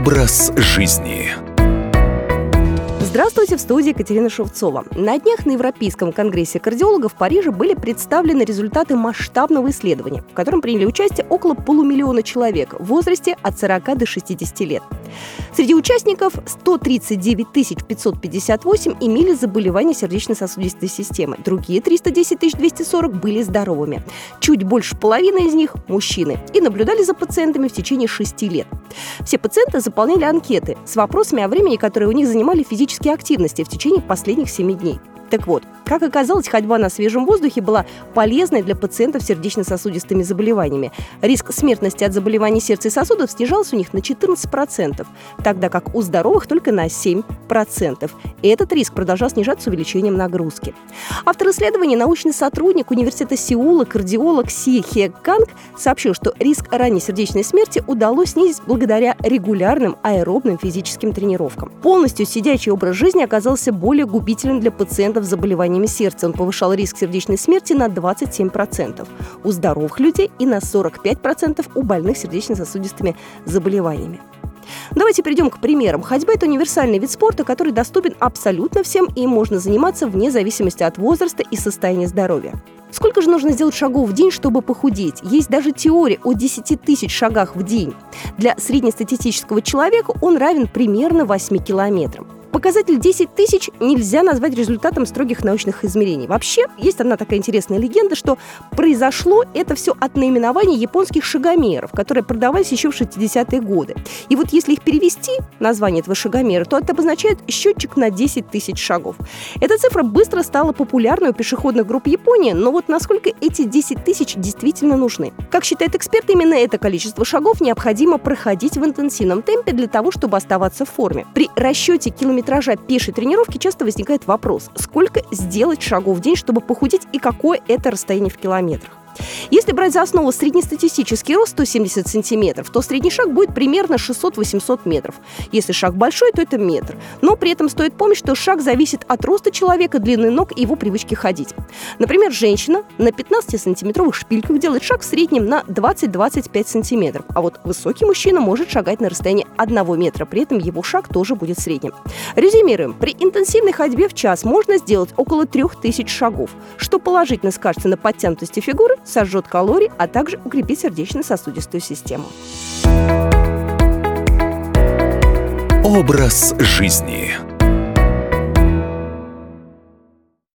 Образ жизни. Здравствуйте, в студии Екатерина Шевцова. На днях на Европейском конгрессе кардиологов в Париже были представлены результаты масштабного исследования, в котором приняли участие около полумиллиона человек в возрасте от 40 до 60 лет. Среди участников 139 558 имели заболевания сердечно-сосудистой системы, другие 310 240 были здоровыми. Чуть больше половины из них – мужчины, и наблюдали за пациентами в течение 6 лет. Все пациенты заполняли анкеты с вопросами о времени, которые у них занимали физические активности в течение последних 7 дней. Так вот, как оказалось, ходьба на свежем воздухе была полезной для пациентов с сердечно-сосудистыми заболеваниями. Риск смертности от заболеваний сердца и сосудов снижался у них на 14%, тогда как у здоровых только на 7%. И этот риск продолжал снижаться с увеличением нагрузки. Автор исследования, научный сотрудник университета Сеула, кардиолог Си Хе Канг, сообщил, что риск ранней сердечной смерти удалось снизить благодаря регулярным аэробным физическим тренировкам. Полностью сидячий образ жизни оказался более губительным для пациентов пациентов с заболеваниями сердца. Он повышал риск сердечной смерти на 27%. У здоровых людей и на 45% у больных сердечно-сосудистыми заболеваниями. Давайте перейдем к примерам. Ходьба – это универсальный вид спорта, который доступен абсолютно всем, и можно заниматься вне зависимости от возраста и состояния здоровья. Сколько же нужно сделать шагов в день, чтобы похудеть? Есть даже теория о 10 тысяч шагах в день. Для среднестатистического человека он равен примерно 8 километрам. Показатель 10 тысяч нельзя назвать результатом строгих научных измерений. Вообще, есть одна такая интересная легенда, что произошло это все от наименования японских шагомеров, которые продавались еще в 60-е годы. И вот если их перевести, название этого шагомера, то это обозначает счетчик на 10 тысяч шагов. Эта цифра быстро стала популярной у пешеходных групп Японии, но вот насколько эти 10 тысяч действительно нужны? Как считает эксперт, именно это количество шагов необходимо проходить в интенсивном темпе для того, чтобы оставаться в форме. При расчете километров километража пешей тренировки часто возникает вопрос, сколько сделать шагов в день, чтобы похудеть и какое это расстояние в километрах. Если брать за основу среднестатистический рост 170 сантиметров, то средний шаг будет примерно 600-800 метров. Если шаг большой, то это метр. Но при этом стоит помнить, что шаг зависит от роста человека, длины ног и его привычки ходить. Например, женщина на 15-сантиметровых шпильках делает шаг в среднем на 20-25 сантиметров, а вот высокий мужчина может шагать на расстоянии 1 метра, при этом его шаг тоже будет средним. Резюмируем. При интенсивной ходьбе в час можно сделать около 3000 шагов, что положительно скажется на подтянутости фигуры, сожжет калорий, а также укрепит сердечно-сосудистую систему. Образ жизни.